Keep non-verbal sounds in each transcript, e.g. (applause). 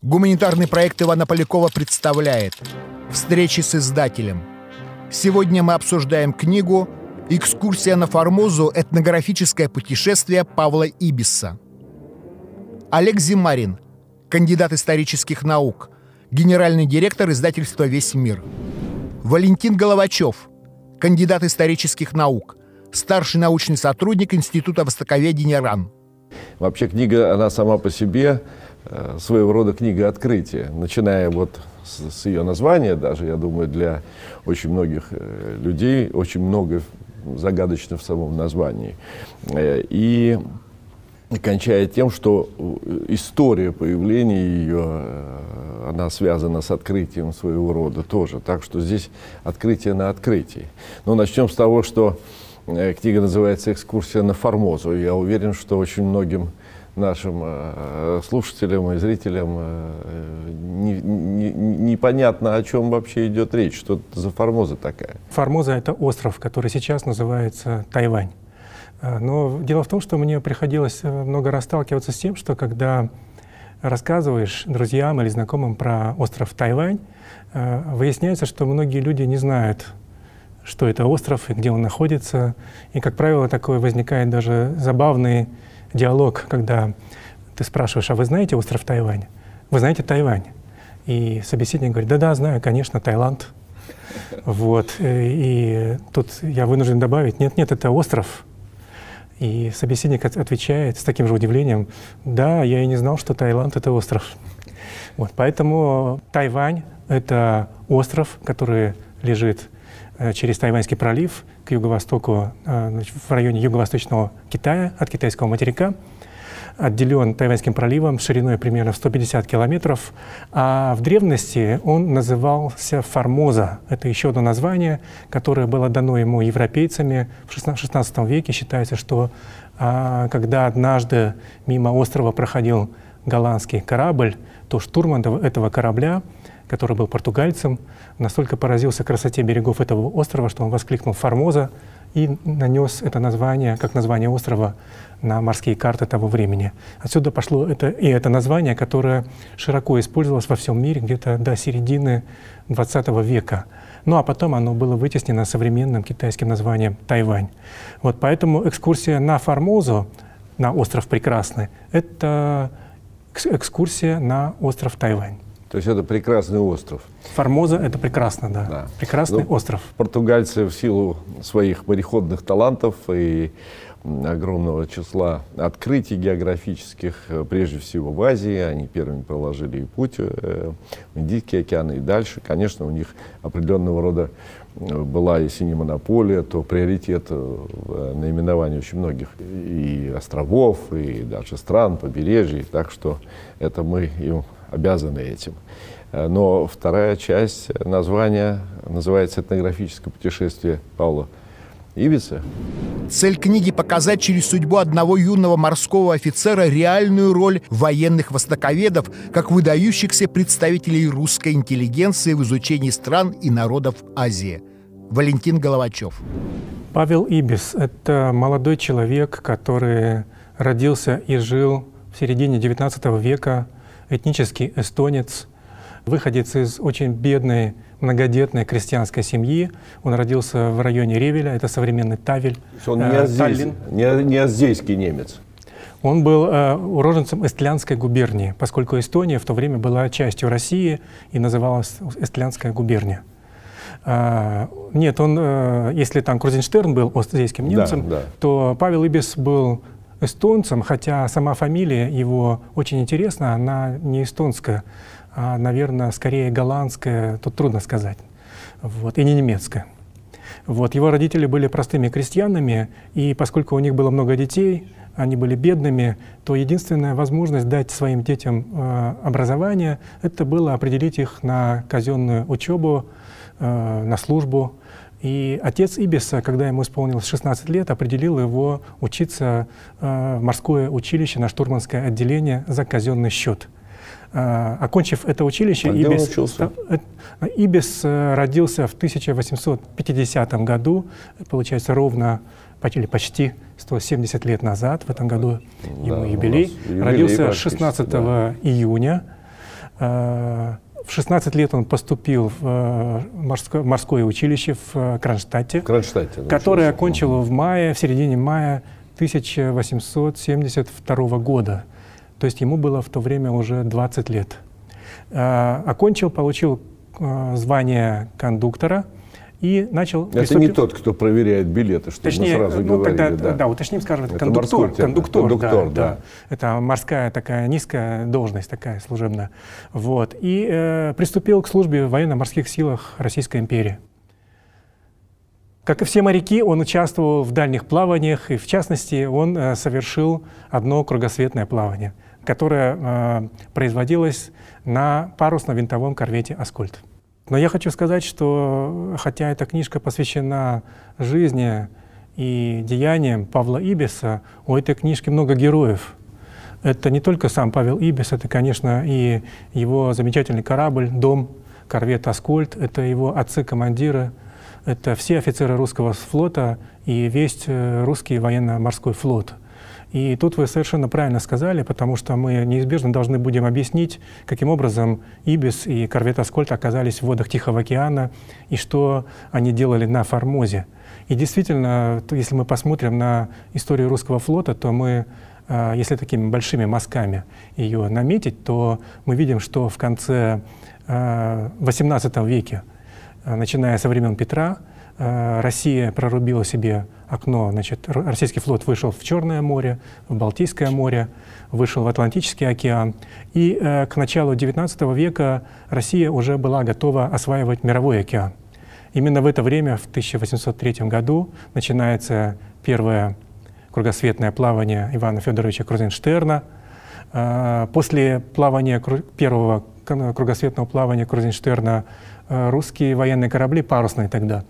Гуманитарный проект Ивана Полякова представляет «Встречи с издателем». Сегодня мы обсуждаем книгу «Экскурсия на Формозу. Этнографическое путешествие Павла Ибиса». Олег Зимарин, кандидат исторических наук, генеральный директор издательства «Весь мир». Валентин Головачев, кандидат исторических наук, старший научный сотрудник Института востоковедения РАН. Вообще книга, она сама по себе своего рода книга открытия, начиная вот с, с ее названия даже, я думаю, для очень многих э, людей очень много загадочно в самом названии. Э, и кончая тем, что история появления ее, она связана с открытием своего рода тоже. Так что здесь открытие на открытии. Но начнем с того, что Э, книга называется «Экскурсия на Формозу». Я уверен, что очень многим нашим э, слушателям и зрителям э, не, не, непонятно, о чем вообще идет речь. Что это за Формоза такая? Формоза — это остров, который сейчас называется Тайвань. Но дело в том, что мне приходилось много раз сталкиваться с тем, что когда рассказываешь друзьям или знакомым про остров Тайвань, выясняется, что многие люди не знают что это остров и где он находится. И, как правило, такой возникает даже забавный диалог, когда ты спрашиваешь, а вы знаете остров Тайвань? Вы знаете Тайвань? И собеседник говорит, да-да, знаю, конечно, Таиланд. Вот. И тут я вынужден добавить, нет-нет, это остров. И собеседник отвечает с таким же удивлением, да, я и не знал, что Таиланд — это остров. Вот, поэтому Тайвань — это остров, который лежит Э, через Тайваньский пролив к юго-востоку, э, в районе юго-восточного Китая, от китайского материка, отделен Тайваньским проливом шириной примерно в 150 километров, а в древности он назывался Формоза. Это еще одно название, которое было дано ему европейцами в XVI веке. Считается, что а, когда однажды мимо острова проходил голландский корабль, то штурман этого корабля который был португальцем, настолько поразился красоте берегов этого острова, что он воскликнул «Формоза» и нанес это название, как название острова, на морские карты того времени. Отсюда пошло это, и это название, которое широко использовалось во всем мире где-то до середины XX века. Ну а потом оно было вытеснено современным китайским названием Тайвань. Вот поэтому экскурсия на Формозу, на остров Прекрасный, это экскурсия на остров Тайвань. То есть это прекрасный остров. Формоза — это прекрасно, да. да. Прекрасный ну, остров. Португальцы в силу своих мореходных талантов и огромного числа открытий географических, э, прежде всего в Азии, они первыми проложили и путь э, в Индийский океан и дальше. Конечно, у них определенного рода э, была, если не монополия, то приоритет в наименовании очень многих и островов, и даже стран, побережий. Так что это мы им обязаны этим. Э, но вторая часть названия называется «Этнографическое путешествие Павла Ивица». Цель книги – показать через судьбу одного юного морского офицера реальную роль военных востоковедов, как выдающихся представителей русской интеллигенции в изучении стран и народов Азии. Валентин Головачев. Павел Ибис – это молодой человек, который родился и жил в середине XIX века этнический эстонец, выходец из очень бедной многодетной крестьянской семьи. Он родился в районе Ревеля, это современный Тавель. Он не, э, Таллин. не, не аздейский немец. Он был э, уроженцем Эстлянской губернии, поскольку Эстония в то время была частью России и называлась Эстлянская губерния. А, нет, он, э, если там Крузенштерн был остзейским немцем, да, да. то Павел Ибис был эстонцем, хотя сама фамилия его очень интересна, она не эстонская, а, наверное, скорее голландская, тут трудно сказать, вот, и не немецкая. Вот, его родители были простыми крестьянами, и поскольку у них было много детей, они были бедными, то единственная возможность дать своим детям э, образование, это было определить их на казенную учебу, э, на службу, и отец Ибиса, когда ему исполнилось 16 лет, определил его учиться э, в морское училище на штурманское отделение за казенный счет. Э, окончив это училище, Ибис, э, Ибис родился в 1850 году, получается ровно или почти 170 лет назад, в этом году ему да, юбилей. юбилей. Родился 16 да. июня В 16 лет он поступил в морское, морское училище в Кронштадте, в Кронштадте которое окончил в мае, в середине мая 1872 года. То есть ему было в то время уже 20 лет. Окончил, получил звание кондуктора – и начал... Это приступил... не тот, кто проверяет билеты, что Точнее, мы сразу ну, говорили. Тогда, да. да, уточним, скажем, это, это кондуктор. Кондуктор, кондуктор да, да. да. Это морская такая низкая должность, такая служебная. Вот. И э, приступил к службе в военно-морских силах Российской империи. Как и все моряки, он участвовал в дальних плаваниях, и в частности, он э, совершил одно кругосветное плавание, которое э, производилось на парусно-винтовом корвете «Аскольд». Но я хочу сказать, что хотя эта книжка посвящена жизни и деяниям Павла Ибиса, у этой книжки много героев. Это не только сам Павел Ибис, это, конечно, и его замечательный корабль, дом, корвет «Аскольд», это его отцы-командиры, это все офицеры русского флота и весь э, русский военно-морской флот — и тут вы совершенно правильно сказали, потому что мы неизбежно должны будем объяснить, каким образом Ибис и корвет Аскольд оказались в водах Тихого океана и что они делали на Формозе. И действительно, если мы посмотрим на историю русского флота, то мы, а, если такими большими мазками ее наметить, то мы видим, что в конце XVIII а, веке, а, начиная со времен Петра, Россия прорубила себе окно, значит, российский флот вышел в Черное море, в Балтийское море, вышел в Атлантический океан. И э, к началу XIX века Россия уже была готова осваивать мировой океан. Именно в это время, в 1803 году, начинается первое кругосветное плавание Ивана Федоровича Крузенштерна. Э, после плавания первого кругосветного плавания Крузенштерна э, русские военные корабли, парусные тогда,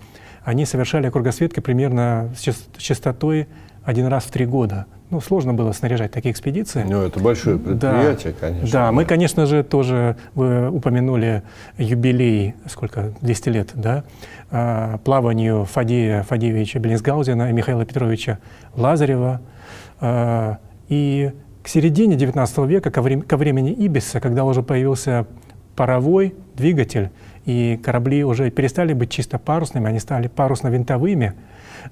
они совершали кругосветки примерно с частотой один раз в три года. Ну, сложно было снаряжать такие экспедиции. Ну, это большое предприятие, да, конечно. Да, мы, конечно же, тоже, вы упомянули юбилей, сколько, 200 лет, да, а, плаванию Фадея Фадеевича Беллинсгаузена и Михаила Петровича Лазарева. А, и к середине XIX века, ко, времени, ко времени Ибиса, когда уже появился паровой двигатель, и корабли уже перестали быть чисто парусными, они стали парусно-винтовыми.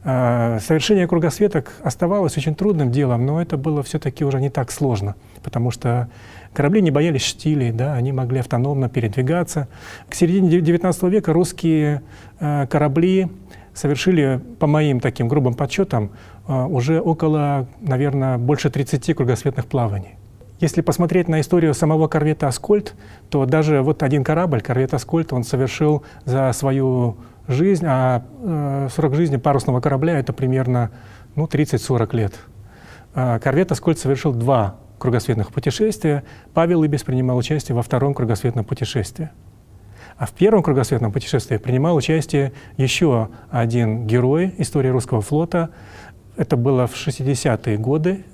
А, совершение кругосветок оставалось очень трудным делом, но это было все-таки уже не так сложно, потому что корабли не боялись штилей, да, они могли автономно передвигаться. К середине XIX века русские а, корабли совершили, по моим таким грубым подсчетам, а, уже около, наверное, больше 30 кругосветных плаваний. Если посмотреть на историю самого корвета «Аскольд», то даже вот один корабль, корвет «Аскольд», он совершил за свою жизнь, а э, срок жизни парусного корабля — это примерно ну, 30-40 лет. А корвет «Аскольд» совершил два кругосветных путешествия. Павел Ибис принимал участие во втором кругосветном путешествии. А в первом кругосветном путешествии принимал участие еще один герой истории русского флота. Это было в 60-е годы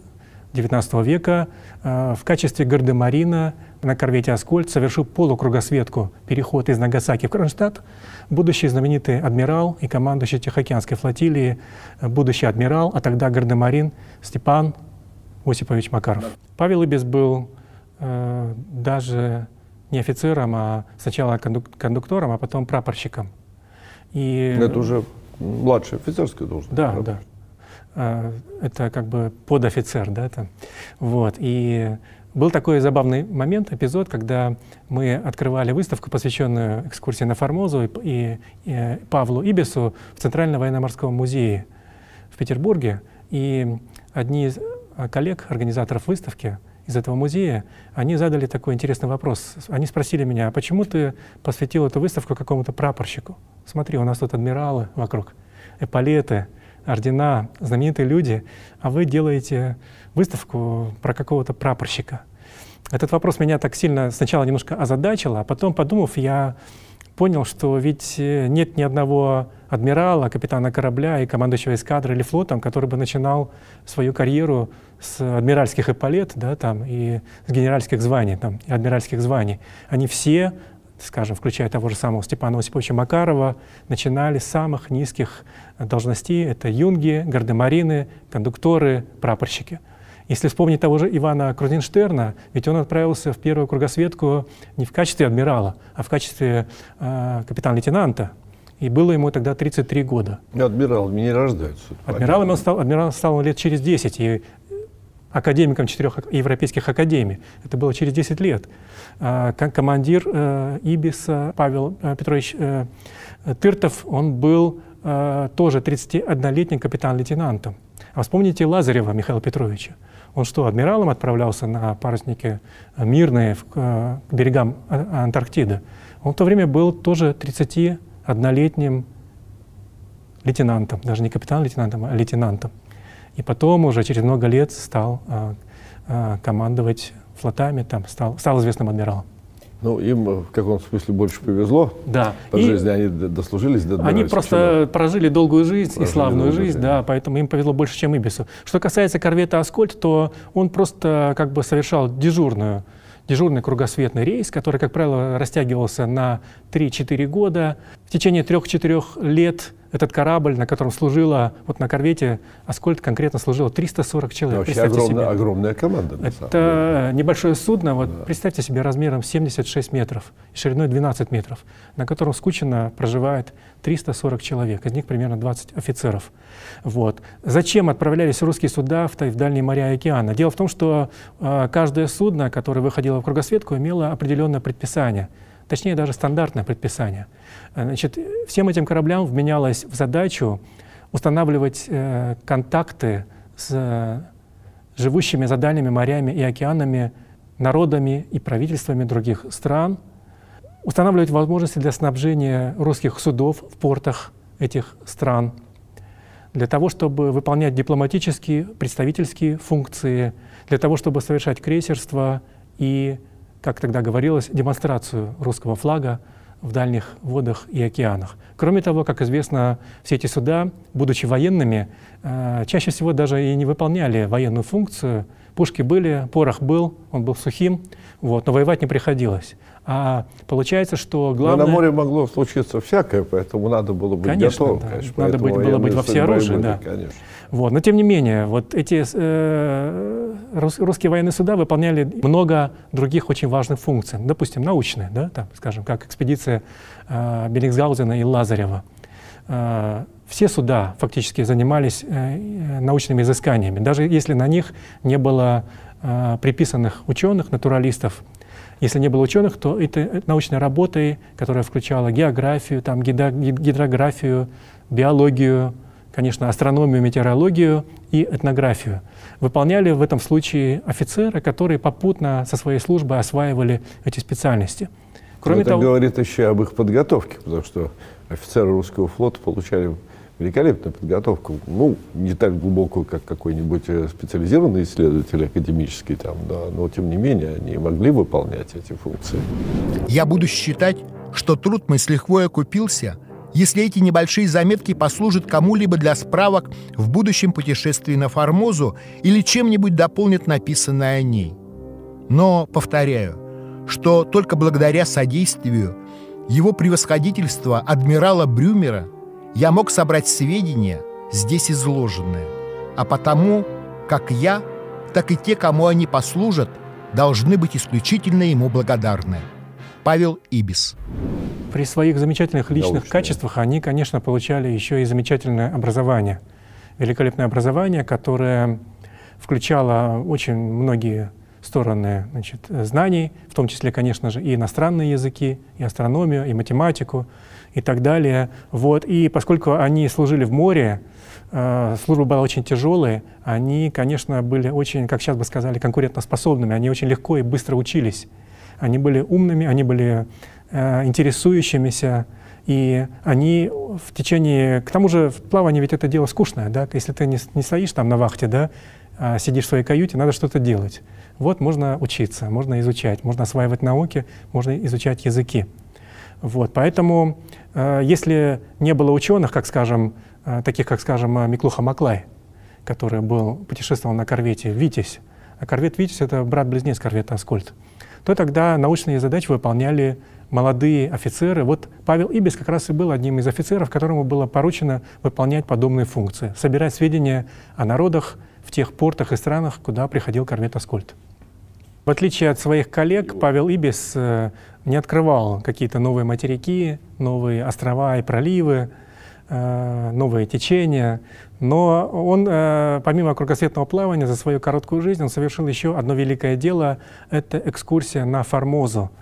XIX века э, в качестве гардемарина на корвете «Аскольд» совершил полукругосветку переход из Нагасаки в Кронштадт. Будущий знаменитый адмирал и командующий Тихоокеанской флотилии, э, будущий адмирал, а тогда гардемарин Степан Осипович Макаров. Павел Ибис был э, даже не офицером, а сначала кондук кондуктором, а потом прапорщиком. И... Это уже младшая офицерская должность. Да, да. А, это как бы подофицер, да, там. Вот, и был такой забавный момент, эпизод, когда мы открывали выставку, посвященную экскурсии на Формозу и, и, и Павлу Ибису в Центральном военно-морском музее в Петербурге. И одни из а, коллег, организаторов выставки из этого музея, они задали такой интересный вопрос. Они спросили меня, а почему ты посвятил эту выставку какому-то прапорщику? Смотри, у нас тут адмиралы вокруг, эполеты, ордена, знаменитые люди, а вы делаете выставку про какого-то прапорщика. Этот вопрос меня так сильно сначала немножко озадачил, а потом, подумав, я понял, что ведь э, нет ни одного адмирала, капитана корабля и командующего эскадры или флотом, который бы начинал свою карьеру с адмиральских эполет да, там, и с генеральских званий, там, и адмиральских званий. Они все скажем, включая того же самого Степана Осиповича Макарова, начинали с самых низких должностей. Это юнги, гардемарины, кондукторы, прапорщики. Если вспомнить того же Ивана Крузенштерна, ведь он отправился в первую кругосветку не в качестве адмирала, а в качестве э, капитан-лейтенанта. И было ему тогда 33 года. Адмиралами не рождаются. Адмиралом он стал, адмирал стал лет через 10, и академиком четырех европейских академий. Это было через 10 лет. А, командир э, Ибиса Павел э, Петрович э, Тыртов, он был тоже 31-летним капитан-лейтенантом. А вспомните Лазарева Михаила Петровича. Он что, адмиралом отправлялся на паруснике мирные к берегам а, Антарктиды? Он в то время был тоже 31-летним лейтенантом, даже не капитан-лейтенантом, а лейтенантом. И потом уже через много лет стал а, а, командовать флотами, там, стал, стал известным адмиралом. Ну, им в каком смысле больше повезло. Да. По и жизни они дослужились до Они просто Почему? прожили долгую жизнь прожили и славную жизнь, жизнь, да, поэтому им повезло больше, чем Ибису. Что касается корвета «Аскольд», то он просто как бы совершал дежурную дежурный кругосветный рейс, который, как правило, растягивался на 3-4 года. В течение 3-4 лет этот корабль, на котором служило, вот на корвете Аскольд конкретно служило 340 человек. Вообще огромная, огромная команда. Это небольшое судно, вот да. представьте себе размером 76 метров шириной 12 метров, на котором скучно проживает 340 человек, из них примерно 20 офицеров. Вот. Зачем отправлялись русские суда в, в дальние моря и океаны? Дело в том, что э, каждое судно, которое выходило в кругосветку, имело определенное предписание – точнее даже стандартное предписание. Значит, всем этим кораблям вменялось в задачу устанавливать э, контакты с э, живущими за дальними морями и океанами народами и правительствами других стран, устанавливать возможности для снабжения русских судов в портах этих стран, для того, чтобы выполнять дипломатические, представительские функции, для того, чтобы совершать крейсерство и как тогда говорилось, демонстрацию русского флага в дальних водах и океанах. Кроме того, как известно, все эти суда, будучи военными, э, чаще всего даже и не выполняли военную функцию. Пушки были, порох был, он был сухим, вот, но воевать не приходилось. А получается, что главное... Но на море могло случиться всякое, поэтому надо было быть конечно, готовым. Да. Конечно, надо быть, было быть во всеоружии, да. Конечно. Вот. Но тем не менее, вот эти э, русские военные суда выполняли много других очень важных функций. Допустим, научные, да, там, скажем, как экспедиция э, Белликсгаузена и Лазарева. Э, все суда фактически занимались э, научными изысканиями, даже если на них не было э, приписанных ученых, натуралистов, если не было ученых, то это научной работой, которая включала географию, там, гидрографию, биологию, конечно, астрономию, метеорологию и этнографию. Выполняли в этом случае офицеры, которые попутно со своей службой осваивали эти специальности. Кроме Но это того, говорит еще об их подготовке, потому что офицеры русского флота получали великолепную подготовку, ну, не так глубокую, как какой-нибудь э, специализированный исследователь академический, там, да, но тем не менее они могли выполнять эти функции. Я буду считать, что труд мой с лихвой окупился, если эти небольшие заметки послужат кому-либо для справок в будущем путешествии на Формозу или чем-нибудь дополнят написанное о ней. Но, повторяю, что только благодаря содействию его превосходительства адмирала Брюмера – я мог собрать сведения, здесь изложенные, а потому, как я, так и те, кому они послужат, должны быть исключительно ему благодарны. Павел Ибис. При своих замечательных личных Научные. качествах они, конечно, получали еще и замечательное образование. Великолепное образование, которое включало очень многие стороны значит, знаний, в том числе, конечно же, и иностранные языки, и астрономию, и математику, и так далее. Вот. И поскольку они служили в море, э, служба была очень тяжелая, они, конечно, были очень, как сейчас бы сказали, конкурентоспособными, они очень легко и быстро учились. Они были умными, они были э, интересующимися, и они в течение... К тому же в плавании ведь это дело скучное, да? Если ты не, не стоишь там на вахте, да, а сидишь в своей каюте, надо что-то делать. Вот можно учиться, можно изучать, можно осваивать науки, можно изучать языки. Вот, поэтому, э, если не было ученых, как скажем, э, таких, как, скажем, э, Миклуха Маклай, который был, путешествовал на корвете «Витязь», а корвет «Витязь» — это брат-близнец корвета «Аскольд», то тогда научные задачи выполняли молодые офицеры. Вот Павел Ибис как раз и был одним из офицеров, которому было поручено выполнять подобные функции, собирать сведения о народах, в тех портах и странах, куда приходил корвет «Аскольд». В отличие от своих коллег, Павел Ибис э, не открывал какие-то новые материки, новые острова и проливы, э, новые течения. Но он, э, помимо кругосветного плавания, за свою короткую жизнь он совершил еще одно великое дело — это экскурсия на Формозу.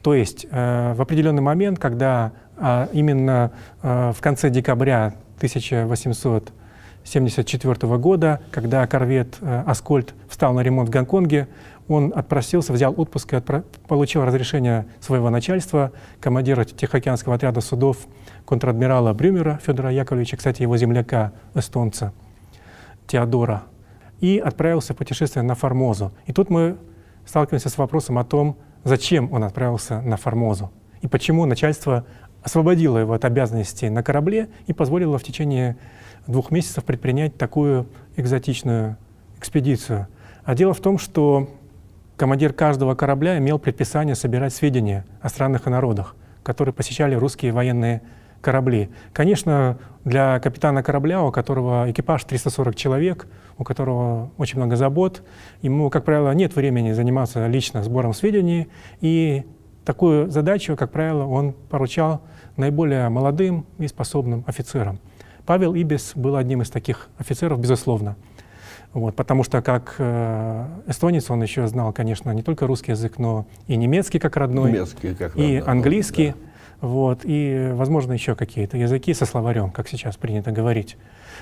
То есть в определенный момент, когда а именно в конце декабря 1874 года, когда корвет «Аскольд» встал на ремонт в Гонконге, он отпросился, взял отпуск и отпро... получил разрешение своего начальства, командира Тихоокеанского отряда судов контр-адмирала Брюмера Федора Яковлевича, кстати, его земляка, эстонца, Теодора, и отправился в путешествие на Формозу. И тут мы сталкиваемся с вопросом о том, зачем он отправился на Формозу и почему начальство освободило его от обязанностей на корабле и позволило в течение двух месяцев предпринять такую экзотичную экспедицию. А дело в том, что командир каждого корабля имел предписание собирать сведения о странах и народах, которые посещали русские военные корабли. Конечно, для капитана корабля, у которого экипаж 340 человек, у которого очень много забот, ему, как правило, нет времени заниматься лично сбором сведений, и такую задачу, как правило, он поручал наиболее молодым и способным офицерам. Павел Ибис был одним из таких офицеров, безусловно. Вот, потому что как э, эстонец он еще знал, конечно, не только русский язык, но и немецкий как родной, немецкий как и родной, английский, да. вот, и, возможно, еще какие-то языки со словарем, как сейчас принято говорить.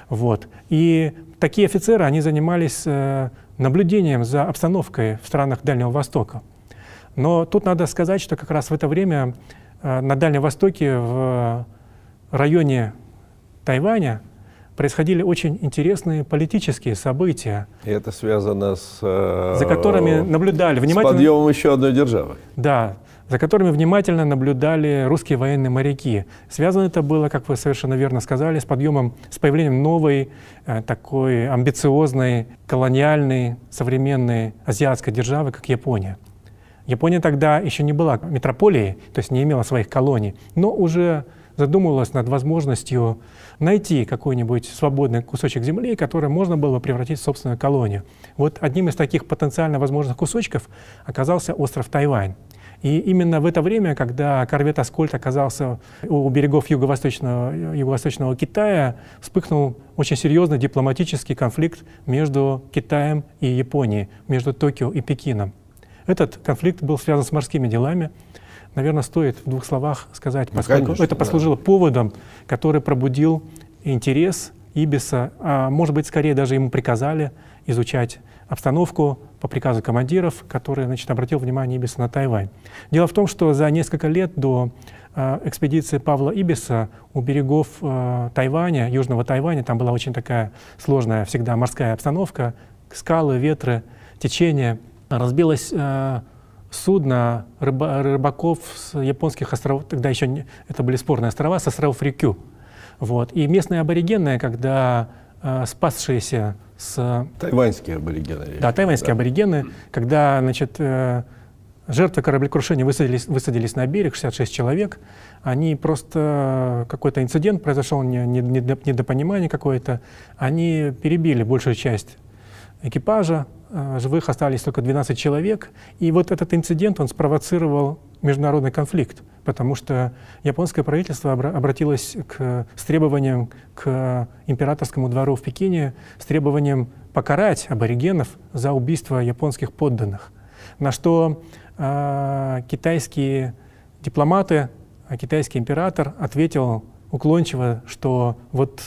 Вот. И такие офицеры, они занимались э, наблюдением за обстановкой в странах Дальнего Востока. Но тут надо сказать, что как раз в это время э, на Дальнем Востоке, в районе Тайваня, происходили очень интересные политические события. И это связано с... Э, за которыми наблюдали внимательно... С подъемом еще одной державы. Да, за которыми внимательно наблюдали русские военные моряки. Связано это было, как вы совершенно верно сказали, с подъемом, с появлением новой, э, такой амбициозной, колониальной, современной азиатской державы, как Япония. Япония тогда еще не была метрополией, то есть не имела своих колоний, но уже задумывалась над возможностью найти какой-нибудь свободный кусочек земли, который можно было бы превратить в собственную колонию. Вот одним из таких потенциально возможных кусочков оказался остров Тайвань. И именно в это время, когда корвет «Аскольд» оказался у берегов юго-восточного, юго-восточного Китая, вспыхнул очень серьезный дипломатический конфликт между Китаем и Японией, между Токио и Пекином. Этот конфликт был связан с морскими делами, наверное, стоит в двух словах сказать, ну, поскольку конечно, это послужило да. поводом, который пробудил интерес Ибиса, а может быть, скорее даже ему приказали изучать обстановку по приказу командиров, который значит, обратил внимание Ибиса на Тайвань. Дело в том, что за несколько лет до э, экспедиции Павла Ибиса у берегов э, Тайваня, Южного Тайваня, там была очень такая сложная всегда морская обстановка, скалы, ветры, течения, разбилась э, судно рыба, рыбаков с японских островов, тогда еще не, это были спорные острова, с островов Рикю. Вот. И местные аборигены, когда э, спасшиеся с... Тайваньские аборигены. Да, тайваньские да. аборигены, когда значит, э, жертвы кораблекрушения высадились, высадились на берег, 66 человек, они просто, какой-то инцидент произошел, недопонимание какое-то, они перебили большую часть экипажа, Э, живых остались только 12 человек. И вот этот инцидент, он спровоцировал международный конфликт, потому что японское правительство обратилось к, с требованием к императорскому двору в Пекине, с требованием покарать аборигенов за убийство японских подданных. На что э, китайские дипломаты, а китайский император ответил уклончиво, что вот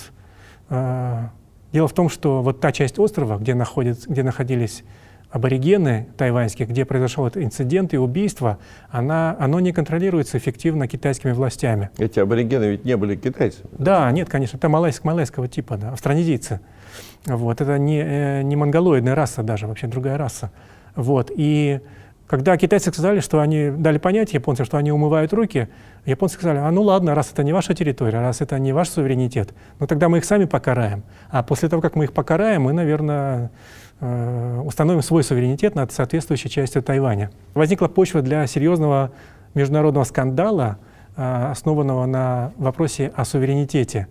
э, Дело в том, что вот та часть острова, где, находится, где находились аборигены тайваньские, где произошел этот инцидент и убийство, она, оно не контролируется эффективно китайскими властями. Эти аборигены ведь не были китайцами? Да, нет, конечно, это малайск, малайского типа, да, австронезийцы. Вот, это не, э, не монголоидная раса даже, вообще другая раса. Вот, и когда китайцы сказали, что они дали понять японцам, что они умывают руки, японцы сказали, а ну ладно, раз это не ваша территория, раз это не ваш суверенитет, ну тогда мы их сами покараем. А после того, как мы их покараем, мы, наверное, э, установим свой суверенитет над соответствующей частью Тайваня. Возникла почва для серьезного международного скандала, э, основанного на вопросе о суверенитете,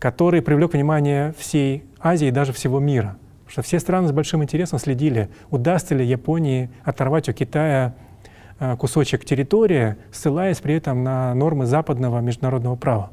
который привлек внимание всей Азии и даже всего мира. Что все страны с большим интересом следили, удастся ли Японии оторвать у Китая э, кусочек территории, ссылаясь при этом на нормы западного международного права.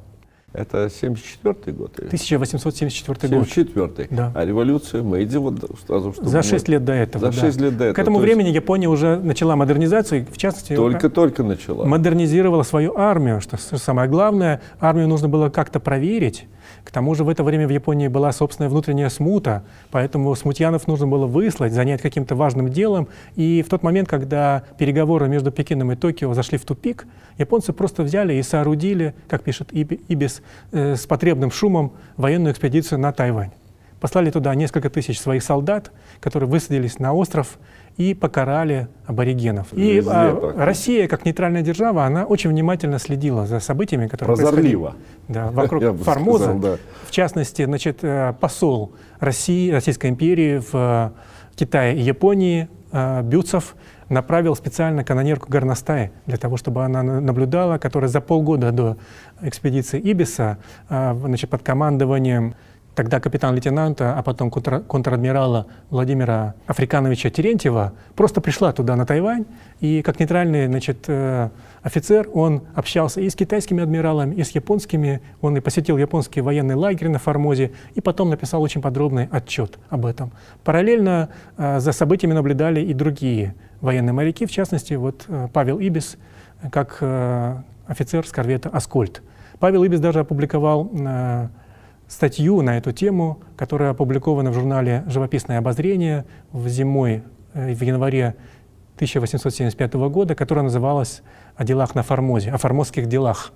Это 74 год? 1874 год. 74 да. А революция Мэйдзи вот сразу что За 6 лет до этого. За 6 да. лет до этого. К этому То времени есть... Япония уже начала модернизацию, в частности... Только-только начала. Модернизировала свою армию, что самое главное. Армию нужно было как-то проверить. К тому же в это время в Японии была собственная внутренняя смута, поэтому смутьянов нужно было выслать, занять каким-то важным делом. И в тот момент, когда переговоры между Пекином и Токио зашли в тупик, японцы просто взяли и соорудили, как пишет Ибис, э, с потребным шумом военную экспедицию на Тайвань. Послали туда несколько тысяч своих солдат, которые высадились на остров и покарали аборигенов. И Везде а, Россия, как нейтральная держава, она очень внимательно следила за событиями, которые Прозорливо. Да, вокруг (laughs) Формоза. Сказал, да. В частности, значит, э, посол России, Российской империи в э, Китае и Японии э, Бюцев направил специально канонерку Горностаи для того, чтобы она наблюдала, которая за полгода до экспедиции Ибиса значит, под командованием тогда капитан-лейтенанта, а потом контр-адмирала Владимира Африкановича Терентьева, просто пришла туда, на Тайвань, и как нейтральный значит, э, офицер он общался и с китайскими адмиралами, и с японскими. Он и посетил японский военный лагерь на Формозе, и потом написал очень подробный отчет об этом. Параллельно э, за событиями наблюдали и другие военные моряки, в частности, вот э, Павел Ибис, как офицер с корвета «Аскольд». Павел Ибис даже опубликовал статью на эту тему, которая опубликована в журнале «Живописное обозрение» в зимой, э, в январе 1875 года, которая называлась «О делах на Формозе», о формозских делах.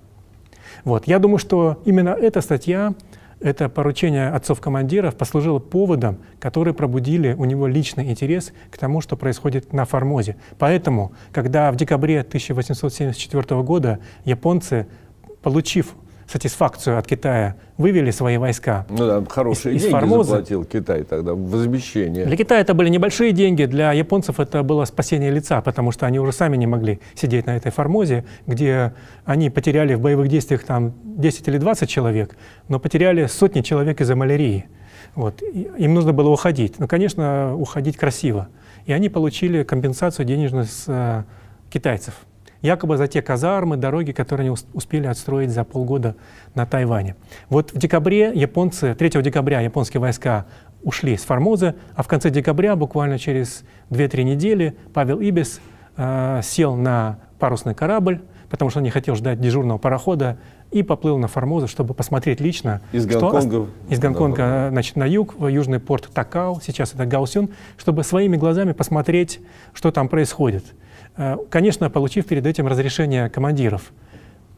Вот. Я думаю, что именно эта статья, это поручение отцов-командиров послужило поводом, который пробудили у него личный интерес к тому, что происходит на Формозе. Поэтому, когда в декабре 1874 года японцы, получив сатисфакцию от Китая, вывели свои войска. Ну да, хорошие из, деньги из Формозы. заплатил Китай тогда, возмещение. Для Китая это были небольшие деньги, для японцев это было спасение лица, потому что они уже сами не могли сидеть на этой Формозе, где они потеряли в боевых действиях там 10 или 20 человек, но потеряли сотни человек из-за малярии. Вот. Им нужно было уходить. Ну, конечно, уходить красиво. И они получили компенсацию денежную с э, китайцев якобы за те казармы, дороги, которые они успели отстроить за полгода на Тайване. Вот в декабре японцы, 3 декабря японские войска ушли с Формозы, а в конце декабря, буквально через 2-3 недели, Павел Ибис э, сел на парусный корабль, потому что он не хотел ждать дежурного парохода, и поплыл на Формозу, чтобы посмотреть лично, из Гонконга, из Гонконга да. значит, на юг, в южный порт Такао, сейчас это Гаусюн, чтобы своими глазами посмотреть, что там происходит. Э, конечно, получив перед этим разрешение командиров.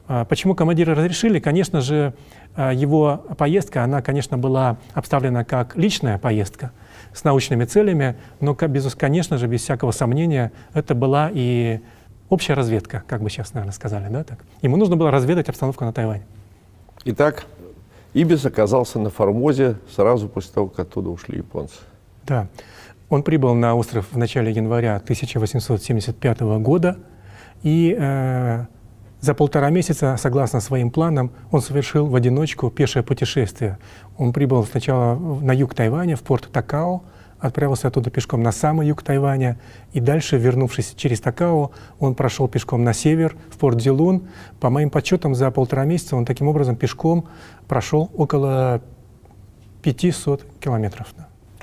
Э, почему командиры разрешили? Конечно же, э, его поездка, она, конечно, была обставлена как личная поездка с научными целями, но, конечно же, без всякого сомнения, это была и общая разведка, как бы сейчас, наверное, сказали, да, так? Ему нужно было разведать обстановку на Тайване. Итак, Ибис оказался на Формозе сразу после того, как оттуда ушли японцы. Да. Он прибыл на остров в начале января 1875 года, и э, за полтора месяца, согласно своим планам, он совершил в одиночку пешее путешествие. Он прибыл сначала на юг Тайваня, в порт Такао, отправился оттуда пешком на самый юг Тайваня, и дальше, вернувшись через Такао, он прошел пешком на север, в порт Дилун. По моим подсчетам, за полтора месяца он таким образом пешком прошел около 500 километров.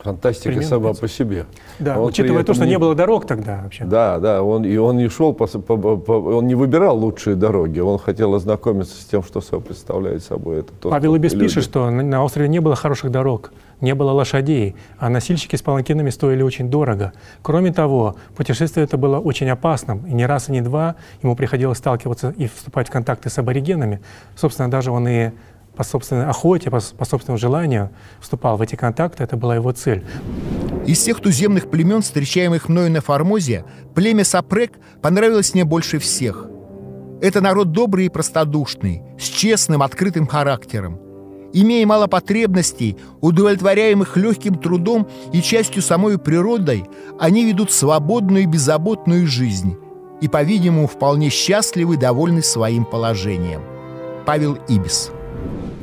Фантастика Примерно сама 500. по себе. Да, он учитывая то, что не... не было дорог тогда вообще. Да, да, он, и он не шел, по, по, по, он не выбирал лучшие дороги, он хотел ознакомиться с тем, что собой представляет собой это. Тот, Павел Ибис пишет, что на, на острове не было хороших дорог, не было лошадей, а носильщики с паланкинами стоили очень дорого. Кроме того, путешествие это было очень опасным, и не раз, и не два ему приходилось сталкиваться и вступать в контакты с аборигенами. Собственно, даже он и по собственной охоте, по, по собственному желанию вступал в эти контакты, это была его цель. Из всех туземных племен, встречаемых мною на Формозе, племя Сапрек понравилось мне больше всех. Это народ добрый и простодушный, с честным, открытым характером. Имея мало потребностей, удовлетворяемых легким трудом и частью самой природой, они ведут свободную и беззаботную жизнь и, по-видимому, вполне счастливы и довольны своим положением. Павел Ибис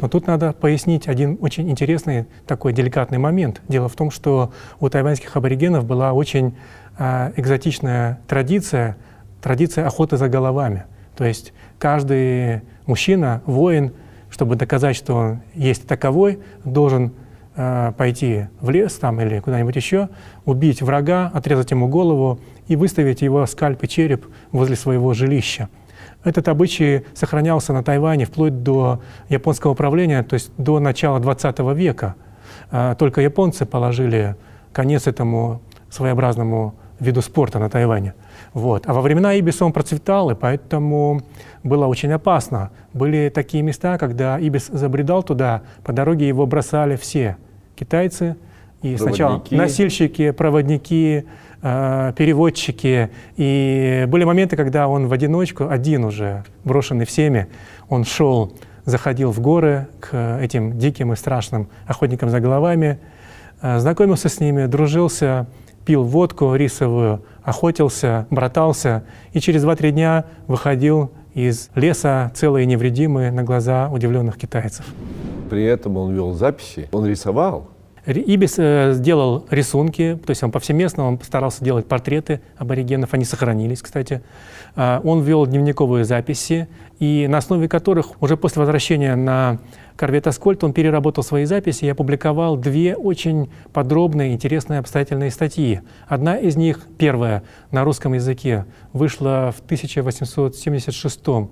Но тут надо пояснить один очень интересный такой деликатный момент. Дело в том, что у тайваньских аборигенов была очень э, экзотичная традиция, традиция охоты за головами. То есть каждый мужчина, воин, чтобы доказать, что он есть таковой, должен э, пойти в лес там или куда-нибудь еще, убить врага, отрезать ему голову и выставить его скальп и череп возле своего жилища. Этот обычай сохранялся на Тайване вплоть до японского правления, то есть до начала 20 века. А, только японцы положили конец этому своеобразному виду спорта на Тайване. Вот. А во времена Ибиса он процветал, и поэтому было очень опасно. Были такие места, когда Ибис забредал туда, по дороге его бросали все. Китайцы, и проводники. сначала носильщики, проводники, э, переводчики. И были моменты, когда он в одиночку, один уже, брошенный всеми, он шел, заходил в горы к этим диким и страшным охотникам за головами, э, знакомился с ними, дружился, пил водку рисовую, охотился, братался, и через 2-3 дня выходил из леса целый и невредимый на глаза удивленных китайцев. При этом он вел записи, он рисовал. Ибис э, сделал рисунки, то есть он повсеместно он постарался делать портреты аборигенов, они сохранились, кстати. Э, он вел дневниковые записи, и на основе которых уже после возвращения на корвет Аскольд он переработал свои записи и опубликовал две очень подробные, интересные, обстоятельные статьи. Одна из них, первая, на русском языке, вышла в 1876 э,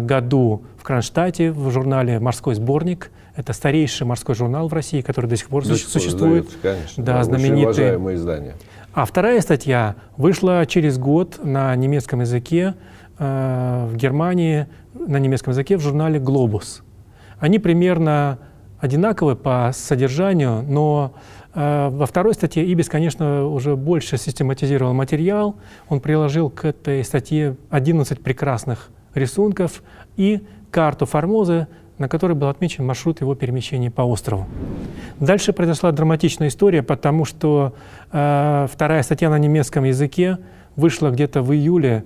году в Кронштадте в журнале «Морской сборник», это старейший морской журнал в России, который до сих пор до существует. Издается, конечно. Да, да знаменитый. Уважаемое издание. А вторая статья вышла через год на немецком языке э, в Германии, на немецком языке в журнале «Глобус». Они примерно одинаковы по содержанию, но э, во второй статье Ибис, конечно, уже больше систематизировал материал. Он приложил к этой статье 11 прекрасных рисунков и карту Формозы на которой был отмечен маршрут его перемещения по острову. Дальше произошла драматичная история, потому что э, вторая статья на немецком языке вышла где-то в июле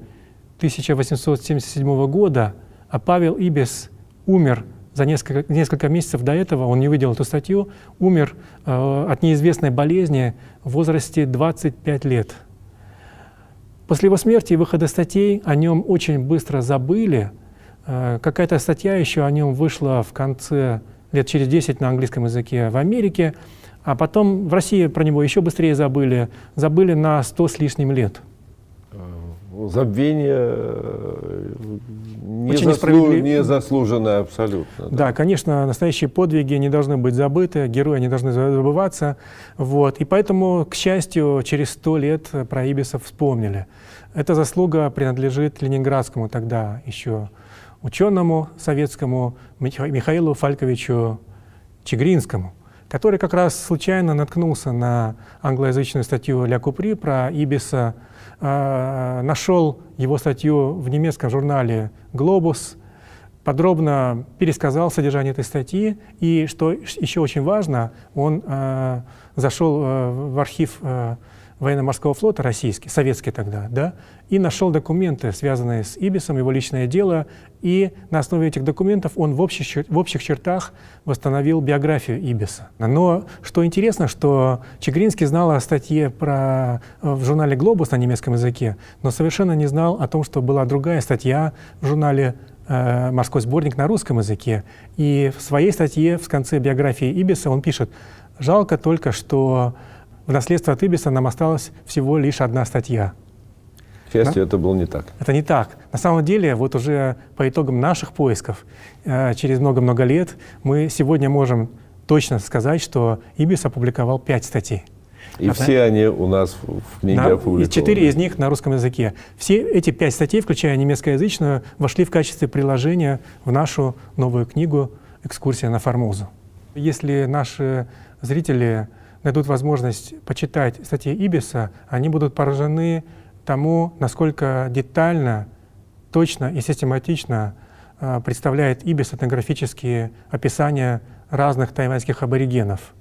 1877 года, а Павел Ибис умер за несколько, несколько месяцев до этого, он не видел эту статью, умер э, от неизвестной болезни в возрасте 25 лет. После его смерти и выхода статей о нем очень быстро забыли, Э, какая-то статья еще о нем вышла в конце лет через 10 на английском языке в Америке, а потом в России про него еще быстрее забыли, забыли на 100 с лишним лет. Забвение э, не, заслу... не заслуженное абсолютно. Да. да, конечно, настоящие подвиги не должны быть забыты, герои не должны забываться. Вот. И поэтому, к счастью, через сто лет про Ибисов вспомнили. Эта заслуга принадлежит ленинградскому тогда еще ученому советскому Михаилу Фальковичу Чигринскому, который как раз случайно наткнулся на англоязычную статью Ля Купри про Ибиса, э, нашел его статью в немецком журнале «Глобус», подробно пересказал содержание этой статьи, и, что еще очень важно, он э, зашел э, в архив военно-морского флота российский, советский тогда, да, и нашел документы, связанные с Ибисом, его личное дело, и на основе этих документов он в общих, в общих чертах восстановил биографию Ибиса. Но что интересно, что Чегринский знал о статье про, в журнале «Глобус» на немецком языке, но совершенно не знал о том, что была другая статья в журнале э, «Морской сборник» на русском языке. И в своей статье в конце биографии Ибиса он пишет «Жалко только, что в наследство от Ибиса нам осталась всего лишь одна статья. К счастью, да? это было не так. Это не так. На самом деле, вот уже по итогам наших поисков, э, через много-много лет, мы сегодня можем точно сказать, что Ибис опубликовал пять статей. И а все они у нас в книге на, опубликованы. И четыре из них на русском языке. Все эти пять статей, включая немецкоязычную, вошли в качестве приложения в нашу новую книгу «Экскурсия на Формозу». Если наши зрители найдут возможность почитать статьи Ибиса, они будут поражены тому, насколько детально, точно и систематично э, представляет Ибис этнографические описания разных тайваньских аборигенов.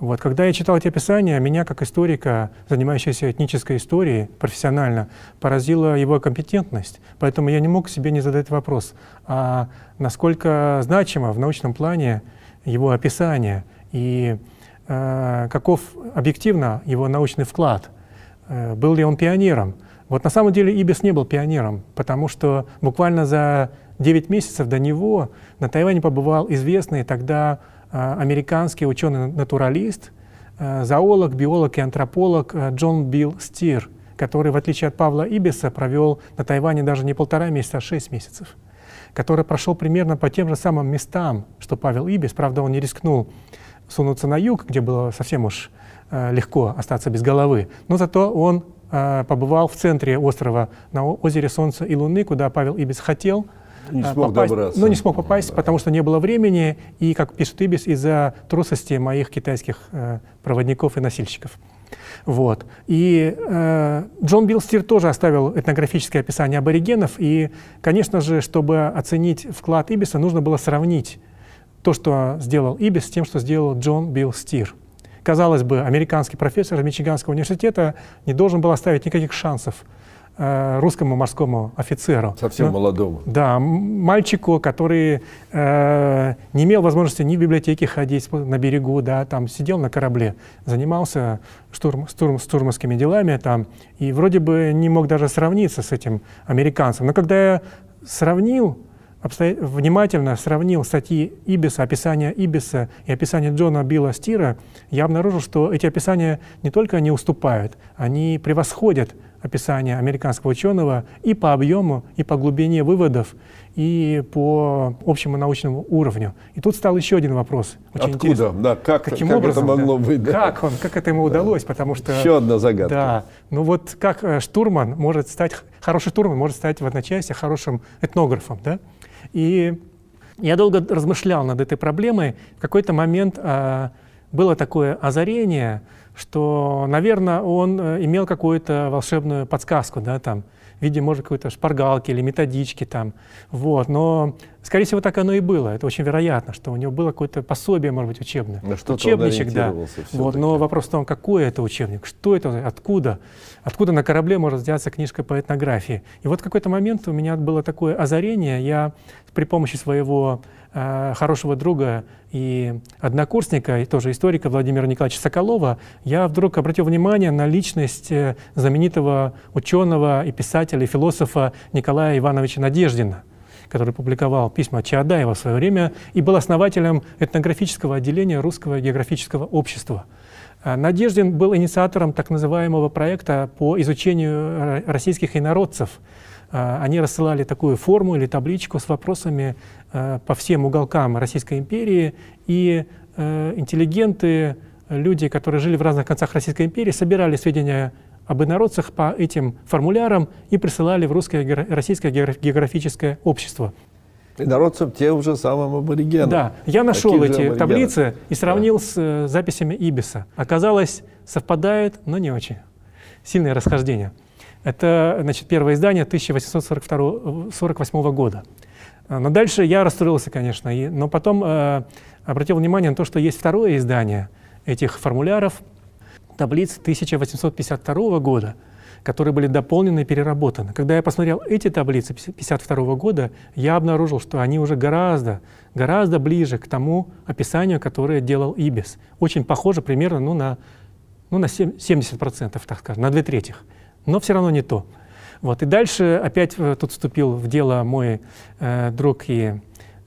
Вот, когда я читал эти описания, меня как историка, занимающегося этнической историей профессионально, поразила его компетентность. Поэтому я не мог себе не задать вопрос, а насколько значимо в научном плане его описание и каков объективно его научный вклад, э, был ли он пионером. Вот на самом деле Ибис не был пионером, потому что буквально за 9 месяцев до него на Тайване побывал известный тогда Э, американский ученый-натуралист, э, зоолог, биолог и антрополог э, Джон Билл Стир, который, в отличие от Павла Ибиса, провел на Тайване даже не полтора месяца, а шесть месяцев, который прошел примерно по тем же самым местам, что Павел Ибис. Правда, он не рискнул сунуться на юг, где было совсем уж легко остаться без головы, но зато он побывал в центре острова на озере Солнца и Луны, куда Павел Ибис хотел — не э, смог попасть, добраться. но не смог попасть, да. потому что не было времени, и, как пишет Ибис, из-за трусости моих китайских э, проводников и носильщиков. Вот. И э, Джон Билстир тоже оставил этнографическое описание аборигенов, и, конечно же, чтобы оценить вклад Ибиса, нужно было сравнить то, что сделал Ибис, с тем, что сделал Джон Билстир. Казалось бы, американский профессор Мичиганского университета не должен был оставить никаких шансов Э, русскому морскому офицеру. Совсем Но, молодому. Да, мальчику, который э, не имел возможности ни в библиотеке ходить на берегу, да, там сидел на корабле, занимался штурм, штурм, штурмовскими делами там, и вроде бы не мог даже сравниться с этим американцем. Но когда я сравнил, обстоя... внимательно сравнил статьи Ибиса, описание Ибиса и описание Джона Билла Стира, я обнаружил, что эти описания не только не уступают, они превосходят описание американского ученого и по объему, и по глубине выводов, и по общему научному уровню. И тут стал еще один вопрос. Очень Откуда? Интересный. Да, как, Каким как образом, это могло да? быть? Да. Как, он, как это ему удалось? Да. Потому что... Еще одна загадка. Да. Ну вот как э, штурман может стать, хороший штурман может стать в одночасье хорошим этнографом, да? И я долго размышлял над этой проблемой. В какой-то момент а, было такое озарение, что, наверное, он э, имел какую-то волшебную подсказку, да, там, в виде, может, какой-то шпаргалки или методички там, вот, но, скорее всего, так оно и было, это очень вероятно, что у него было какое-то пособие, может быть, учебное, на что учебничек, да, вот, но вопрос в том, какой это учебник, что это, откуда, откуда на корабле может взяться книжка по этнографии, и вот в какой-то момент у меня было такое озарение, я при помощи своего хорошего друга и однокурсника, и тоже историка Владимира Николаевича Соколова, я вдруг обратил внимание на личность э, знаменитого ученого и писателя, и философа Николая Ивановича Надеждина, который публиковал письма Чаадаева в свое время и был основателем этнографического отделения Русского географического общества. Э, Надеждин был инициатором так называемого проекта по изучению российских инородцев – они рассылали такую форму или табличку с вопросами э, по всем уголкам Российской империи, и э, интеллигенты, люди, которые жили в разных концах Российской империи, собирали сведения об инородцах по этим формулярам и присылали в русское российское географическое общество. Инородцам те уже самым аборигенам. Да, я нашел эти таблицы и сравнил да. с э, записями Ибиса. Оказалось, совпадает, но не очень. Сильное расхождение. Это значит, первое издание 1848 года. А, но дальше я расстроился, конечно, и, но потом э, обратил внимание на то, что есть второе издание этих формуляров, таблиц 1852 года, которые были дополнены и переработаны. Когда я посмотрел эти таблицы 1952 года, я обнаружил, что они уже гораздо, гораздо ближе к тому описанию, которое делал Ибис. Очень похоже примерно ну, на, ну, на 70%, так скажем, на две трети но все равно не то. Вот. И дальше опять э, тут вступил в дело мой э, друг и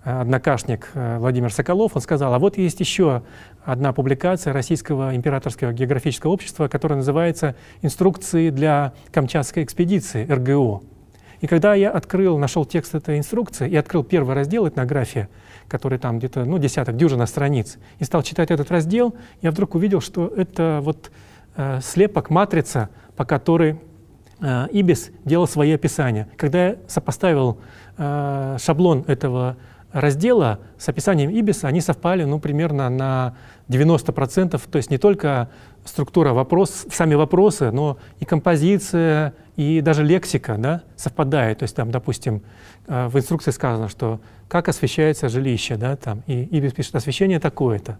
э, однокашник э, Владимир Соколов. Он сказал, а вот есть еще одна публикация Российского императорского географического общества, которая называется «Инструкции для Камчатской экспедиции РГО». И когда я открыл, нашел текст этой инструкции и открыл первый раздел этнография, который там где-то, ну, десяток, дюжина страниц, и стал читать этот раздел, я вдруг увидел, что это вот э, слепок, матрица, по которой Ибис делал свои описания. Когда я сопоставил э, шаблон этого раздела с описанием Ибиса, они совпали ну, примерно на 90%, то есть не только структура вопрос, сами вопросы, но и композиция, и даже лексика да, совпадает. То есть там, допустим, э, в инструкции сказано, что как освещается жилище, да, там, и Ибис пишет освещение такое-то.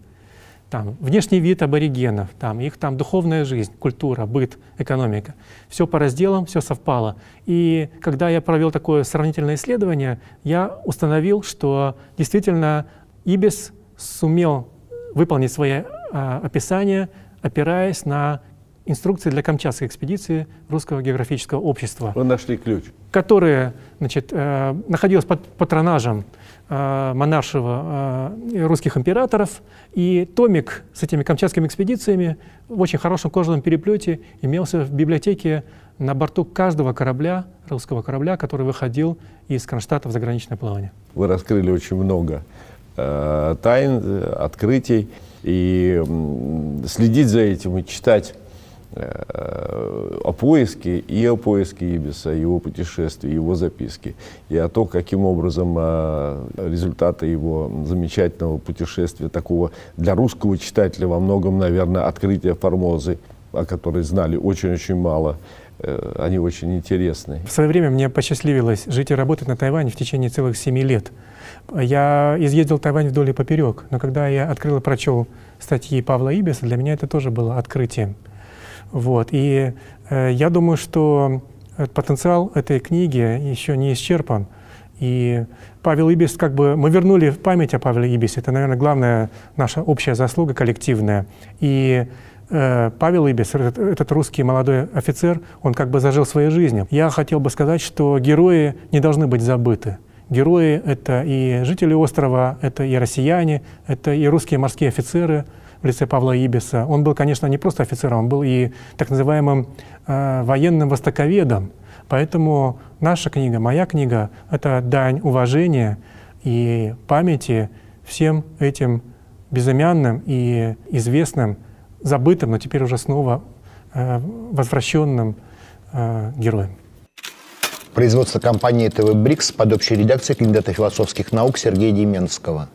Там, внешний вид аборигенов, там, их там духовная жизнь, культура, быт, экономика. Все по разделам, все совпало. И когда я провел такое сравнительное исследование, я установил, что действительно Ибис сумел выполнить свои а, описания, опираясь на инструкции для Камчатской экспедиции Русского географического общества. Вы нашли ключ. Которая значит, э, находилась под патронажем э, монаршего э, русских императоров. И томик с этими камчатскими экспедициями в очень хорошем кожаном переплете имелся в библиотеке на борту каждого корабля, русского корабля, который выходил из Кронштадта в заграничное плавание. Вы раскрыли очень много э, тайн, открытий. И следить за этим и читать Э, о поиске и о поиске Ибиса, его путешествий, его записки, и о том, каким образом э, результаты его замечательного путешествия, такого для русского читателя во многом, наверное, открытия Формозы, о которой знали очень-очень мало, э, они очень интересны. В свое время мне посчастливилось жить и работать на Тайване в течение целых семи лет. Я изъездил Тайвань вдоль и поперек, но когда я открыл и прочел статьи Павла Ибиса, для меня это тоже было открытием. Вот. И э, я думаю, что э, потенциал этой книги еще не исчерпан. И Павел Ибис, как бы мы вернули в память о Павле Ибисе. Это, наверное, главная наша общая заслуга коллективная. И э, Павел Ибис, этот, этот русский молодой офицер, он как бы зажил своей жизнью. Я хотел бы сказать, что герои не должны быть забыты. Герои — это и жители острова, это и россияне, это и русские морские офицеры — в лице Павла Ибиса. Он был, конечно, не просто офицером, он был и так называемым э, военным востоковедом. Поэтому наша книга, моя книга — это дань уважения и памяти всем этим безымянным и известным, забытым, но теперь уже снова э, возвращенным э, героям. Производство компании ТВ «Брикс» под общей редакцией кандидата философских наук Сергея Деменского.